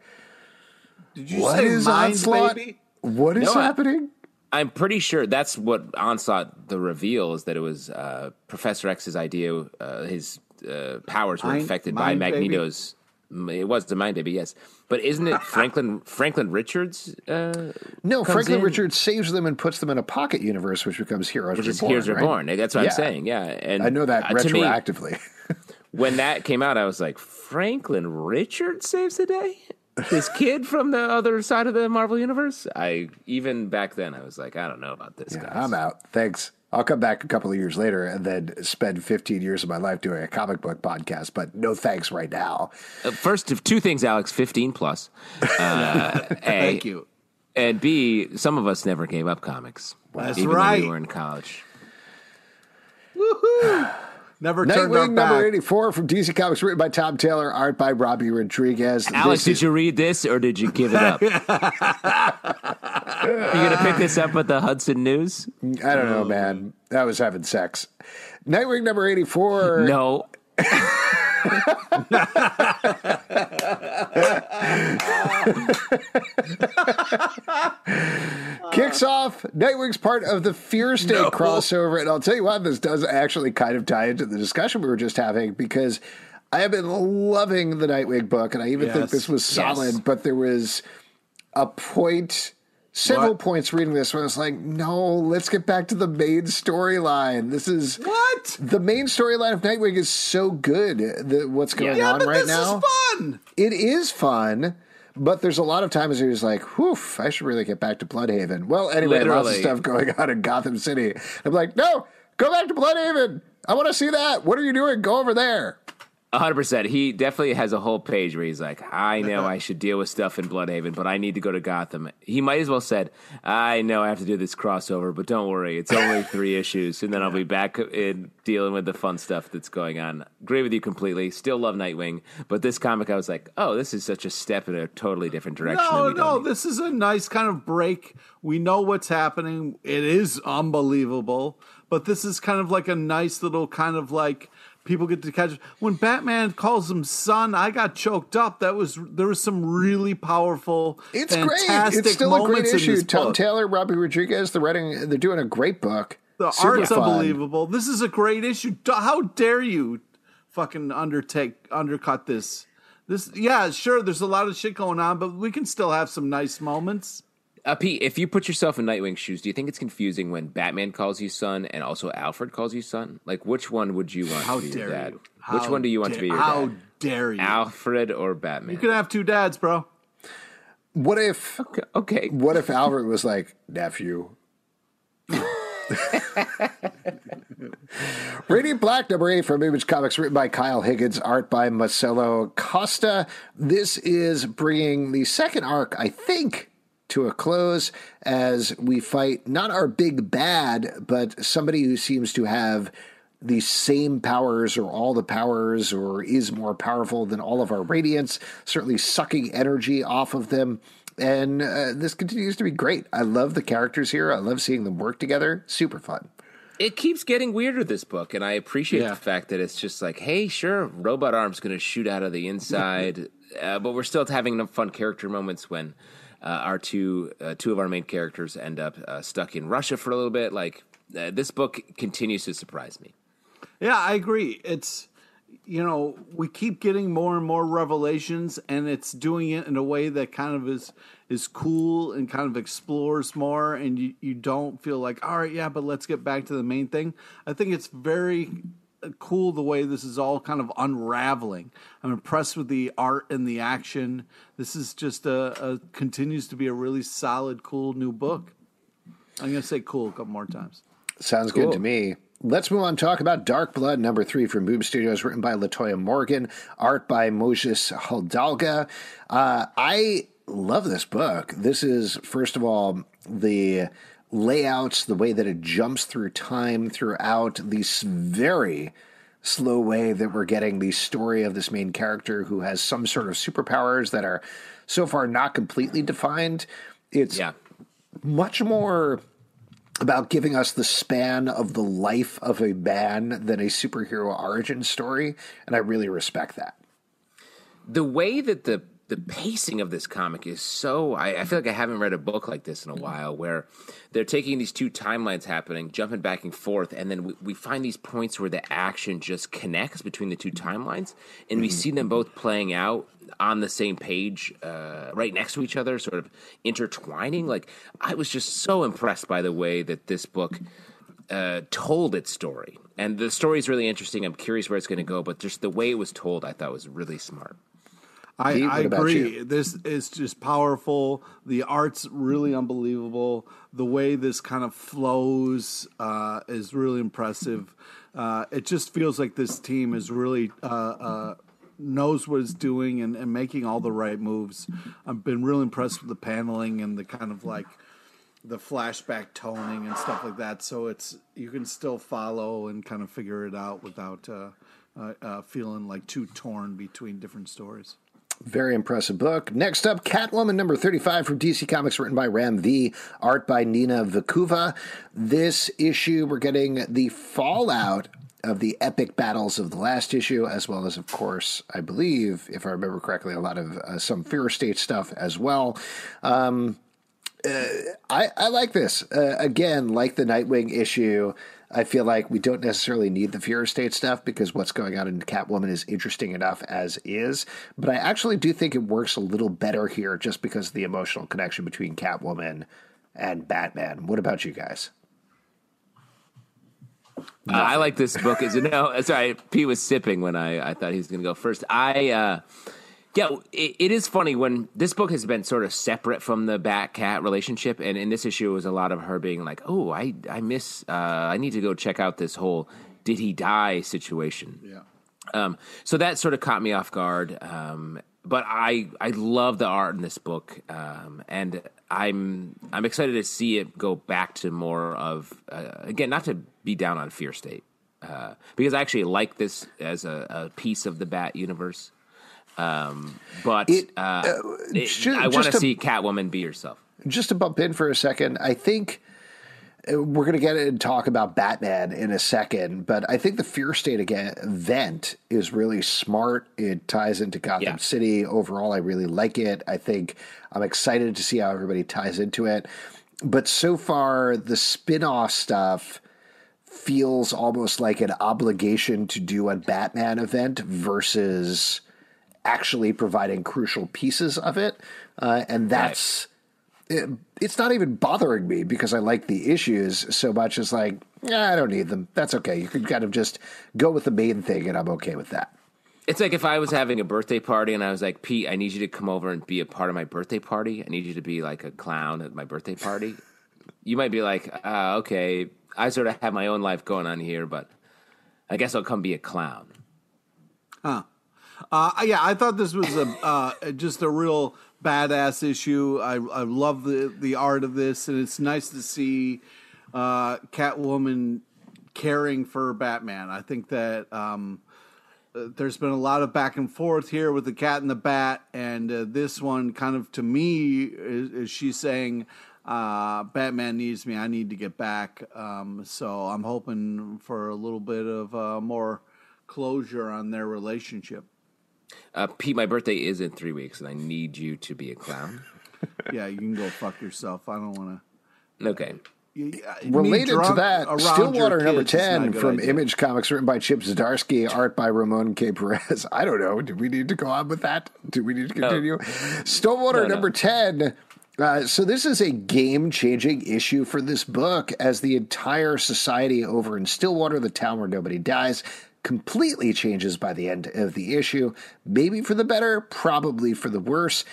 Did you what say is mind Onslaught? baby? What is No, happening? I'm pretty sure that's what Onslaught the reveal is that it was uh, Professor X's idea. Uh, his uh, powers were Mind- infected by Mind Baby? Magneto's. It was the mind baby, yes, but isn't it Franklin Franklin Richards? Uh, No, Franklin in- Richards saves them and puts them in a pocket universe, which becomes Heroes which is Reborn. Heroes right? Reborn. That's what Yeah. I'm saying. Yeah, and I know that uh, to me, retroactively. when that came out, I was like, Franklin Richards saves the day. This kid from the other side of the Marvel universe. I even back then I was like, I don't know about this guy. I'm out. Thanks. I'll come back a couple of years later and then spend 15 years of my life doing a comic book podcast, but no thanks right now. Uh, First, two things, Alex. Fifteen plus. Uh, A, Thank you. And B, some of us never gave up comics. That's even When right. we were in college. Never turned Nightwing number back. 84 from DC Comics, written by Tom Taylor, art by Robbi Rodriguez. Alex, This did is- you read this or did you give it up? you gonna pick this up at the Hudson News? I don't know, man. I was having sex. Nightwing number 84. No. kicks off. Nightwing's part of the Fear State No. crossover. And I'll tell you what, this does actually kind of tie into the discussion we were just having because I have been loving the Nightwing book, and I even think this was solid, Yes. but there was a point. Several What? points reading this where I was like, no, let's get back to the main storyline. This is What? the main storyline of Nightwing is so good. The, what's going Yeah, on but right this now? is fun. It is fun, but there's a lot of times he's like, whew, I should really get back to Blüdhaven. Well, anyway, lots of Literally. stuff going on in Gotham City. I'm like, no, go back to Blüdhaven. I want to see that. What are you doing? Go over there. Hundred percent. He definitely has a whole page where he's like, "I know I should deal with stuff in Blüdhaven, but I need to go to Gotham." He might as well said, "I know I have to do this crossover, but don't worry, it's only three issues, and then I'll be back in dealing with the fun stuff that's going on." Agree with you completely. Still love Nightwing, but this comic, I was like, "Oh, this is such a step in a totally different direction." No, no, this is a nice kind of break. We know what's happening. It is unbelievable, but this is kind of like a nice little kind of like people get to catch. When Batman calls him son, I got choked up. That was there was some really powerful, It's great. fantastic It's still a great issue. Tom book. Taylor, Robbi Rodriguez, the writing, they're doing a great book. The Super art's fun. unbelievable. This is a great issue. How dare you fucking undertake undercut this? This yeah, sure there's a lot of shit going on, but we can still have some nice moments. Uh, Pete, if you put yourself in Nightwing's shoes, do you think it's confusing when Batman calls you son and also Alfred calls you son? Like, which one would you want How to be your dad? you? which one do you want to be your How dad? dare you? Alfred or Batman? You can have two dads, bro. What if okay, okay. what if Albert was like, nephew? Radiant Black, number eight from Image Comics, written by Kyle Higgins, art by Marcelo Costa. This is bringing the second arc, I think, to a close as we fight not our big bad, but somebody who seems to have the same powers or all the powers or is more powerful than all of our radiants, certainly sucking energy off of them. And uh, this continues to be great. I love the characters here. I love seeing them work together. Super fun. It keeps getting weirder, this book, and I appreciate Yeah. the fact that it's just like, hey, sure, robot arm's going to shoot out of the inside, uh, but we're still having fun character moments when uh, our two uh, two of our main characters end up uh, stuck in Russia for a little bit. Like uh, this book continues to surprise me. Yeah, I agree. It's you know we keep getting more and more revelations, and it's doing it in a way that kind of is is cool and kind of explores more, and you you don't feel like all right, yeah, but let's get back to the main thing. I think it's very cool the way this is all kind of unraveling. I'm impressed with the art and the action. This is just a, a continues to be a really solid, cool new book. I'm gonna say cool a couple more times. Sounds good to me. Let's move on talk about Dark Blood, number three from Boom Studios, written by Latoya Morgan, art by Moses Haldalga. Uh, I love this book. This is, first of all, the layouts, the way that it jumps through time throughout this very slow way that we're getting the story of this main character who has some sort of superpowers that are so far not completely defined. It's Yeah. much more about giving us the span of the life of a man than a superhero origin story, and I really respect that. the way that the the pacing of this comic is so I, I feel like I haven't read a book like this in a while where they're taking these two timelines happening, jumping back and forth, and then we, we find these points where the action just connects between the two timelines, and we see them both playing out on the same page, uh, right next to each other, sort of intertwining. Like I was just so impressed by the way that this book uh, told its story, and the story is really interesting. I'm curious where it's going to go, but just the way it was told, I thought was really smart. I, I agree. This is just powerful. The art's really unbelievable. The way this kind of flows uh, is really impressive. Uh, it just feels like this team is really uh, uh, knows what it's doing and, and making all the right moves. I've been really impressed with the paneling and the kind of like the flashback toning and stuff like that. So it's you can still follow and kind of figure it out without uh, uh, uh, feeling like too torn between different stories. Very impressive book. Next up, Catwoman number 35 from DC Comics, written by Ram V, art by Nina Vakueva. This issue, we're getting the fallout of the epic battles of the last issue, as well as, of course, I believe, if I remember correctly, a lot of uh, some Fear State stuff as well. Um, uh, I, I like this. Uh, again, like the Nightwing issue, I feel like we don't necessarily need the Fear State stuff because what's going on in Catwoman is interesting enough as is. But I actually do think it works a little better here just because of the emotional connection between Catwoman and Batman. What about you guys? Uh, I like this book. Is no, sorry, P was sipping when I, I thought he was going to go first. I uh, yeah, it, it is funny when this book has been sort of separate from the Bat Cat relationship, and in this issue it was a lot of her being like, "Oh, I I miss, uh, I need to go check out this whole did he die situation." Yeah. Um, so that sort of caught me off guard. Um, but I I love the art in this book, um, and I'm I'm excited to see it go back to more of uh, again not to be down on Fear State uh, because I actually like this as a, a piece of the Bat universe. Um, but It- uh, uh, it- I want to to- see Catwoman be herself. just to bump in for a second, I think uh, we're going to get and talk about Batman in a second, but I think the Fear State again event is really smart. It ties into Gotham Yeah. City. Overall, I really like it. I think I'm excited to see how everybody ties into it. But so far, the spin off stuff feels almost like an obligation to do a Batman event versus actually providing crucial pieces of it. Uh, and that's it, it's not even bothering me because I like the issues so much as like, yeah, I don't need them. That's okay. You can kind of just go with the main thing, and I'm okay with that. It's like if I was having a birthday party and I was like, Pete, I need you to come over and be a part of my birthday party. I need you to be like a clown at my birthday party. you might be like, uh, okay, I sort of have my own life going on here, but I guess I'll come be a clown. Uh, yeah, I thought this was a uh, just a real badass issue. I I love the the art of this, and it's nice to see uh, Catwoman caring for Batman. I think that um, uh, there's been a lot of back and forth here with the cat and the bat, and uh, this one kind of to me is, is she saying. Uh, Batman needs me. I need to get back. Um, so I'm hoping for a little bit of uh, more closure on their relationship. Uh, Pete, my birthday is in three weeks, and I need you to be a clown. yeah, you can go fuck yourself. I don't want to. Okay. to. Related to that, Stillwater number 10 from Image Comics, written by Chip Zdarsky, art by Ramon K. Perez. I don't know. Do we need to go on with that? Do we need to continue? Stillwater No, no. number 10. Uh, so, this is a game changing issue for this book as the entire society over in Stillwater, the town where nobody dies, completely changes by the end of the issue. Maybe for the better, probably for the worse.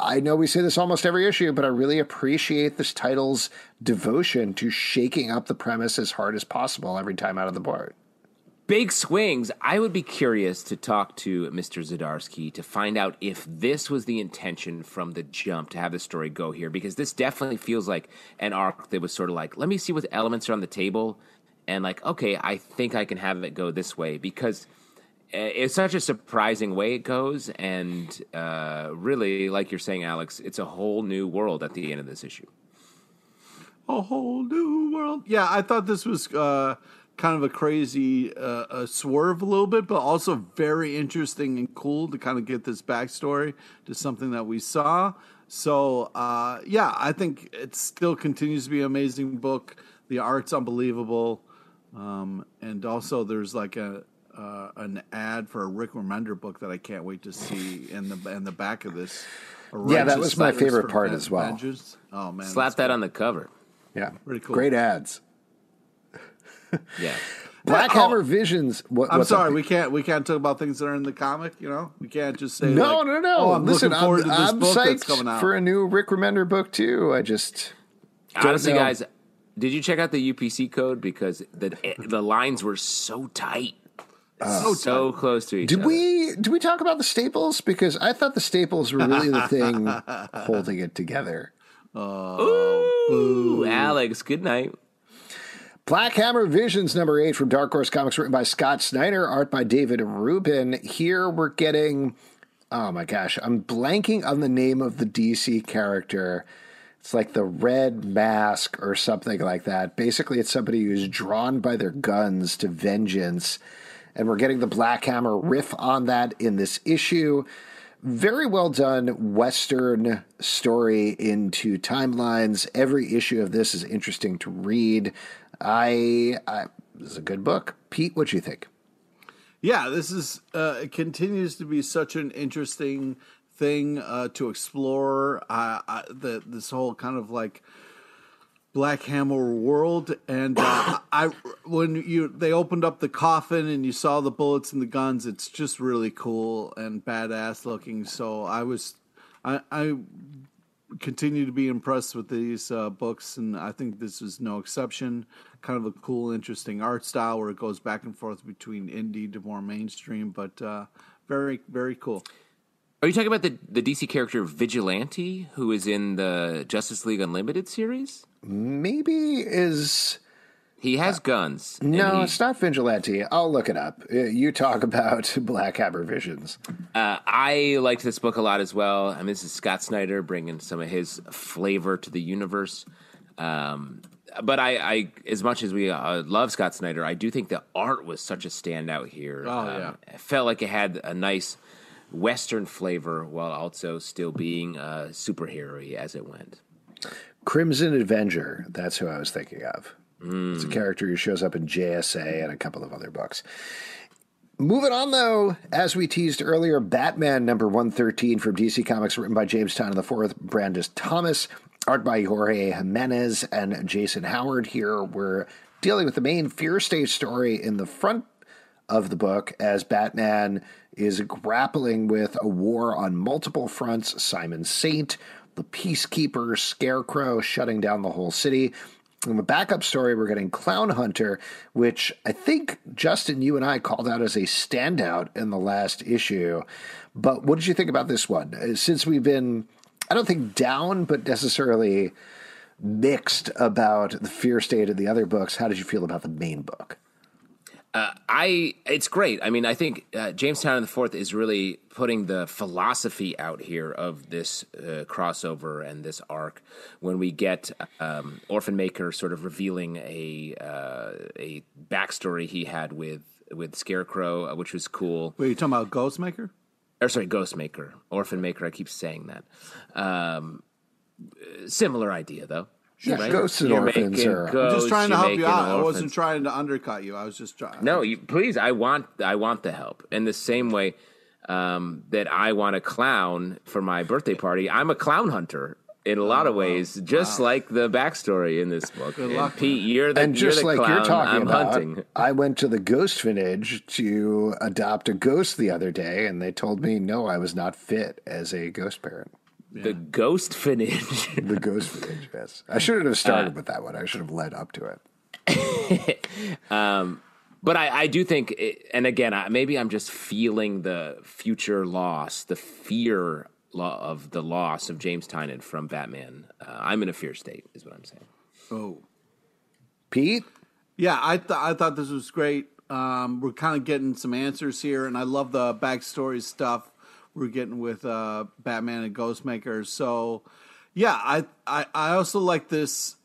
I know we say this almost every issue, but I really appreciate this title's devotion to shaking up the premise as hard as possible every time out of the board. Big swings. I would be curious to talk to Mr. Zdarsky to find out if this was the intention from the jump to have the story go here, because this definitely feels like an arc that was sort of like, let me see what elements are on the table, and like, okay, I think I can have it go this way because uh, it's such a surprising way it goes, and uh, really, like you're saying, Alex, it's a whole new world at the end of this issue. a whole new world. Yeah, I thought this was uh, kind of a crazy uh, a swerve a little bit, but also very interesting and cool to kind of get this backstory to something that we saw. So uh, yeah, I think it still continues to be an amazing book. The art's unbelievable, um, and also there's like a. Uh, an ad for a Rick Remender book that I can't wait to see in the in the back of this. Yeah, that was my favorite part as well. Vengeance. Oh man, Slap that cool. on the cover. Yeah. Pretty cool. Great ads. Yeah. Black Oh, Hammer Visions. What, I'm what's sorry, Pete? we can't we can't talk about things that are in the comic. You know, we can't just say No, like, no, no. Oh, I'm Listen, looking forward I'm, to this I'm book that's coming out. for a new Rick Remender book too. I just Honestly, know. guys, did you check out the UPC code because the the lines were so tight, oh. so, close to each did other. we did we talk about the staples because I thought the staples were really the thing holding it together. Oh, Ooh, Alex, good night. Black Hammer Visions number eight from Dark Horse Comics, written by Scott Snyder, art by David Rubin. Here we're getting, oh my gosh, I'm blanking on the name of the DC character. It's like the Red Mask or something like that. Basically, it's somebody who's drawn by their guns to vengeance. And we're getting the Black Hammer riff on that in this issue. Very well done Western story into timelines. Every issue of this is interesting to read. I, I this is a good book. Pete, what do you think? Yeah, this is uh, it continues to be such an interesting thing uh, to explore. I, the this whole kind of like Black Hammer world, and uh, I when you they opened up the coffin and you saw the bullets and the guns, it's just really cool and badass looking. So I was I, I continue to be impressed with these uh, books, and I think this is no exception. Kind of a cool, interesting art style where it goes back and forth between indie to more mainstream, but uh, very, very cool. Are you talking about the, the DC character Vigilante, who is in the Justice League Unlimited series? Maybe is He has guns. no, he- it's not Vigilante. I'll look it up. Uh, You talk about Black Hammer Visions. Uh, I liked this book a lot as well. I mean, this is Scott Snyder bringing some of his flavor to the universe. Um, but I, I, as much as we uh, love Scott Snyder, I do think the art was such a standout here. Oh, Um, yeah. it felt like it had a nice Western flavor while also still being uh, superhero as it went. Crimson Avenger. That's who I was thinking of. It's a character who shows up in JSA and a couple of other books. Moving on, though, as we teased earlier, Batman number 113 from DC Comics, written by James Tynion IV, Brandon Thomas, art by Jorge Jimenez and Jason Howard. Here we're dealing with the main Fear State story in the front of the book as Batman is grappling with a war on multiple fronts. Simon Saint, the Peacekeeper, Scarecrow shutting down the whole city. In the backup story, we're getting Clown Hunter, which I think, Justin, you and I called out as a standout in the last issue. But what did you think about this one? Uh, Since we've been, I don't think down, but necessarily mixed about the fear state of the other books, how did you feel about the main book? I it's great. I mean, I think uh, James Tynion the Fourth is really putting the philosophy out here of this uh, crossover and this arc. When we get um, Orphan Maker sort of revealing a uh, a backstory he had with with Scarecrow, uh, which was cool. Were you talking about Ghostmaker? Or sorry, Ghost Maker, Orphan Maker. I keep saying that. Um, similar idea though. Yeah, ghosts and You're orphans making are- I'm I'm just trying to you're help you making out. I wasn't trying to undercut you. I was just trying. No, you, please. I want. I want the help. In the same way um, that I want a clown for my birthday party, I'm a clown hunter in a lot of ways, just like the backstory in this book. And luck, Pete, you're the and just you're the like clown. you're talking I'm about, hunting. I went to the ghost village to adopt a ghost the other day, and they told me no, I was not fit as a ghost parent. The ghost finish. The ghost village, yes. I shouldn't have started with that one. I should have led up to it. but I, I do think, it, and again, I, maybe I'm just feeling the future loss, the fear lo- of the loss of James Tynion from Batman. Uh, I'm in a fear state, is what I'm saying. Oh. Pete, Yeah, I th- I thought this was great. Um, we're kind of getting some answers here, and I love the backstory stuff we're getting with uh, Batman and Ghostmaker. So, yeah, I, I I also like this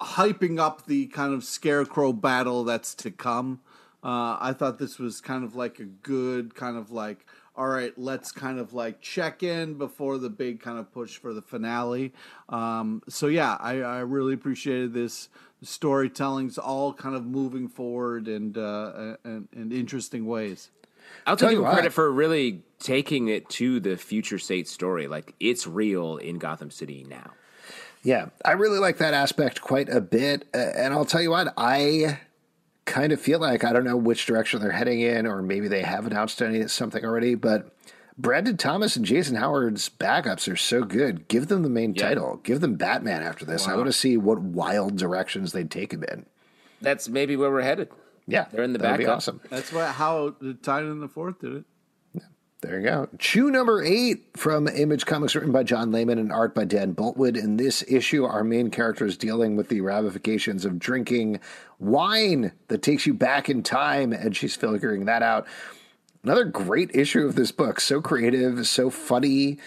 hyping up the kind of scarecrow battle that's to come. Uh, I thought this was kind of like a good kind of like, all right, let's kind of like check in before the big kind of push for the finale. Um, so yeah, I, I really appreciated this. The storytelling's all kind of moving forward and uh, and in interesting ways. I'll Tell take you you what. credit for really taking it to the future state story. Like it's real in Gotham City now. yeah, I really like that aspect quite a bit. Uh, and I'll tell you what, I kind of feel like I don't know which direction they're heading in, or maybe they have announced any something already, but. Brandon Thomas and Jason Howard's backups are so good. Give them the main Yeah. title. Give them Batman after this. I want to see what wild directions they take him in. That's maybe where we're headed. Yeah, They're in the that'd be awesome. That's what how the Tynion the Fourth did it. There you go. Chew number eight from Image Comics, written by John Layman and art by Dan Boultwood. In this issue, our main character is dealing with the ramifications of drinking wine that takes you back in time, and she's figuring that out. Another great issue of this book. So creative, so funny,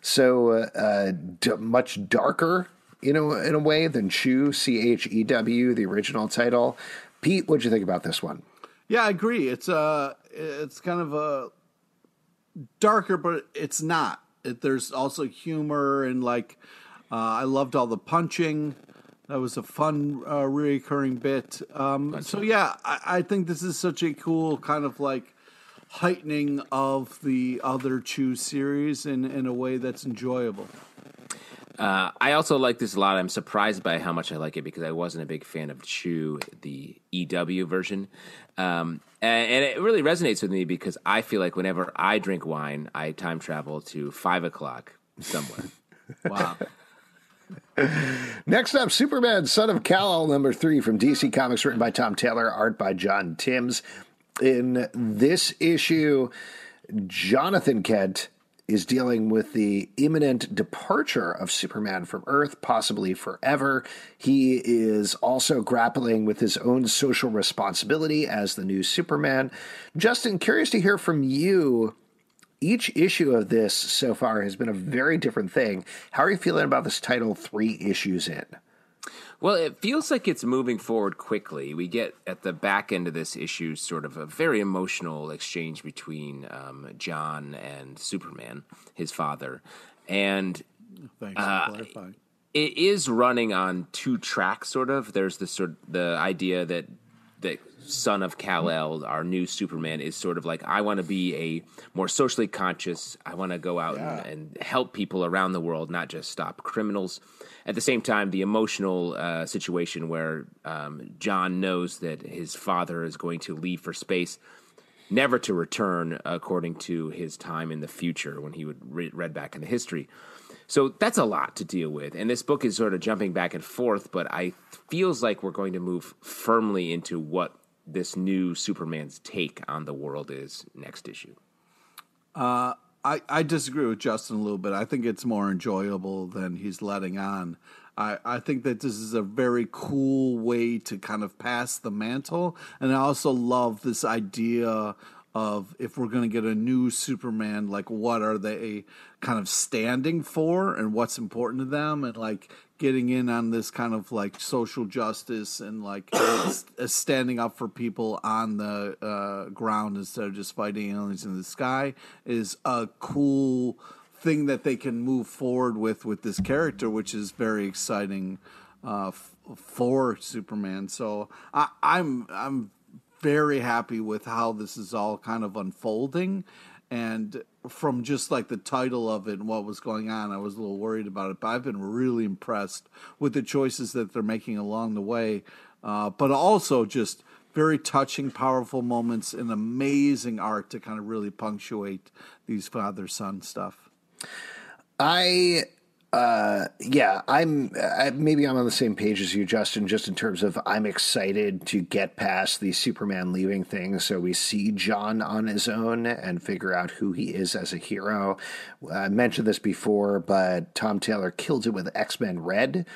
so uh, d- much darker, you know, in a way than Chew, C H E W, the original title. Pete, what'd you think about this one? Yeah, I agree. It's uh it's kind of a darker, but it's not. It, there's also humor and like uh, I loved all the punching. That was a fun uh, recurring bit. Um, so yeah, I, I think this is such a cool kind of like heightening of the other two series in in a way that's enjoyable. Uh, I also like this a lot. I'm surprised by how much I like it because I wasn't a big fan of Chew, the EW version. Um, and, and, it really resonates with me because I feel like whenever I drink wine, I time travel to five o'clock somewhere. wow. Next up, Superman, Son of Kal-El, number three from DC Comics, written by Tom Taylor, art by John Timms. In this issue, Jonathan Kent is dealing with the imminent departure of Superman from Earth, possibly forever. He is also grappling with his own social responsibility as the new Superman. Justin, curious to hear from you. Each issue of this so far has been a very different thing. How are you feeling about this title three issues in? Well, it feels like it's moving forward quickly. We get at the back end of this issue sort of a very emotional exchange between um, John and Superman, his father, and Thanks uh. It is running on two tracks, sort of. There's the sort of the idea that that son of Kal El, our new Superman, is sort of like I want to be a more socially conscious. I want to go out yeah. and, and help people around the world, not just stop criminals at the same time, the emotional uh, situation where um, John knows that his father is going to leave for space, never to return, according to his time in the future when he would re- read back in the history. So that's a lot to deal with, and this book is sort of jumping back and forth. But I feels like we're going to move firmly into what this new Superman's take on the world is next issue. Uh, I, I disagree with Justin a little bit. I think it's more enjoyable than he's letting on. I, I think that this is a very cool way to kind of pass the mantle. And I also love this idea of if we're going to get a new Superman, like what are they kind of standing for and what's important to them? And like getting in on this kind of like social justice and like standing up for people on the uh, ground instead of just fighting aliens in the sky is a cool thing that they can move forward with with this character, which is very exciting uh, f- for Superman. So I, I'm I'm very happy with how this is all kind of unfolding and from just like the title of it and what was going on, I was a little worried about it. But I've been really impressed with the choices that they're making along the way, uh, but also just very touching, powerful moments and amazing art to kind of really punctuate these father son stuff. I uh, yeah, I'm I, maybe I'm on the same page as you, Justin. Just in terms of I'm excited to get past the Superman leaving thing, so we see John on his own and figure out who he is as a hero. I mentioned this before, but Tom Taylor killed it with X Men Red,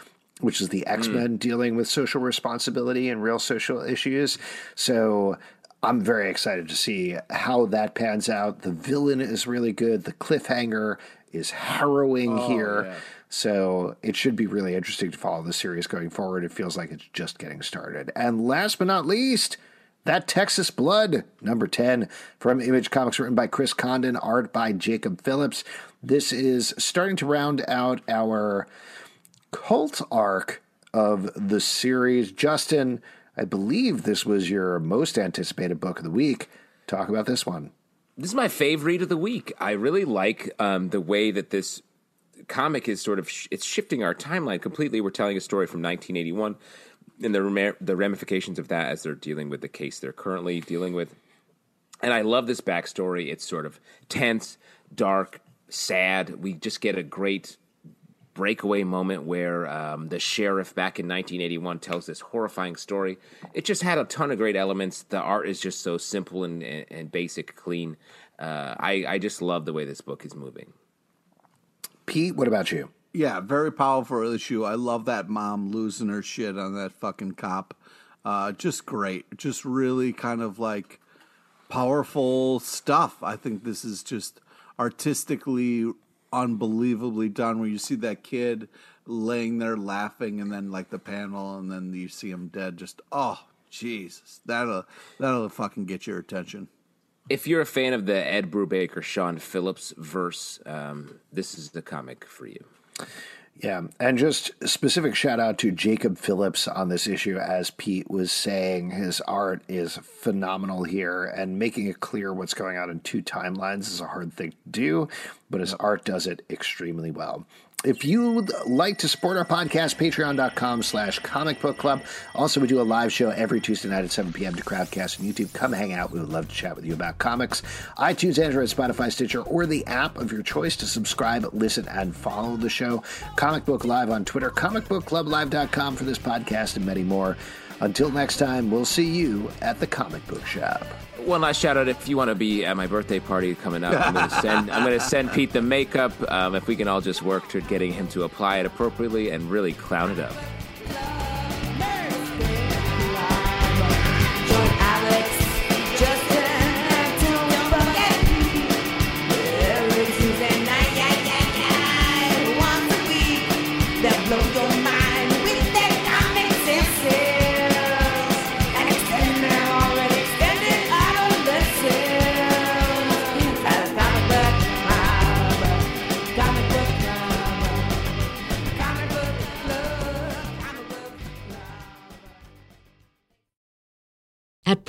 which is the X Men mm. dealing with social responsibility and real social issues. So I'm very excited to see how that pans out. The villain is really good. The cliffhanger is harrowing oh, here. Yeah. So it should be really interesting to follow the series going forward. It feels like it's just getting started. And last but not least, that Texas Blood, number 10 from Image Comics, written by Chris Condon, art by Jacob Phillips. This is starting to round out our cult arc of the series. Justin, I believe this was your most anticipated book of the week. Talk about this one this is my favorite read of the week. I really like um, the way that this comic is sort of sh- it's shifting our timeline completely. We're telling a story from 1981 and the the ramifications of that as they're dealing with the case they're currently dealing with. And I love this backstory. It's sort of tense, dark, sad. We just get a great breakaway moment where um, the sheriff back in 1981 tells this horrifying story. It just had a ton of great elements. The art is just so simple and, and, and basic, clean. Uh, I, I just love the way this book is moving. Pete, what about you? Yeah, very powerful issue. I love that mom losing her shit on that fucking cop. Uh, just great. Just really kind of like powerful stuff. I think this is just artistically unbelievably done where you see that kid laying there laughing and then like the panel and then you see him dead just oh jesus. That'll that'll fucking get your attention. If you're a fan of the ed brubaker sean phillips verse um, this is the comic for you yeah, and just specific shout out to Jacob Phillips on this issue. As Pete was saying, his art is phenomenal here, and making it clear what's going on in two timelines is a hard thing to do, but his art does it extremely well. If you'd like to support our podcast, patreon.com slash comic book club. Also, we do a live show every Tuesday night at 7 p.m. to Crowdcast on YouTube. Come hang out. We would love to chat with you about comics. iTunes, Android, Spotify, Stitcher, or the app of your choice to subscribe, listen, and follow the show. Comic Book Live on Twitter, comic book club comicbookclublive.com for this podcast, and many more. Until next time, we'll see you at the comic book shop. One last shout out: if you want to be at my birthday party coming up, I'm going to send I'm going to send Pete the makeup. Um, if we can all just work to getting him to apply it appropriately and really clown it up.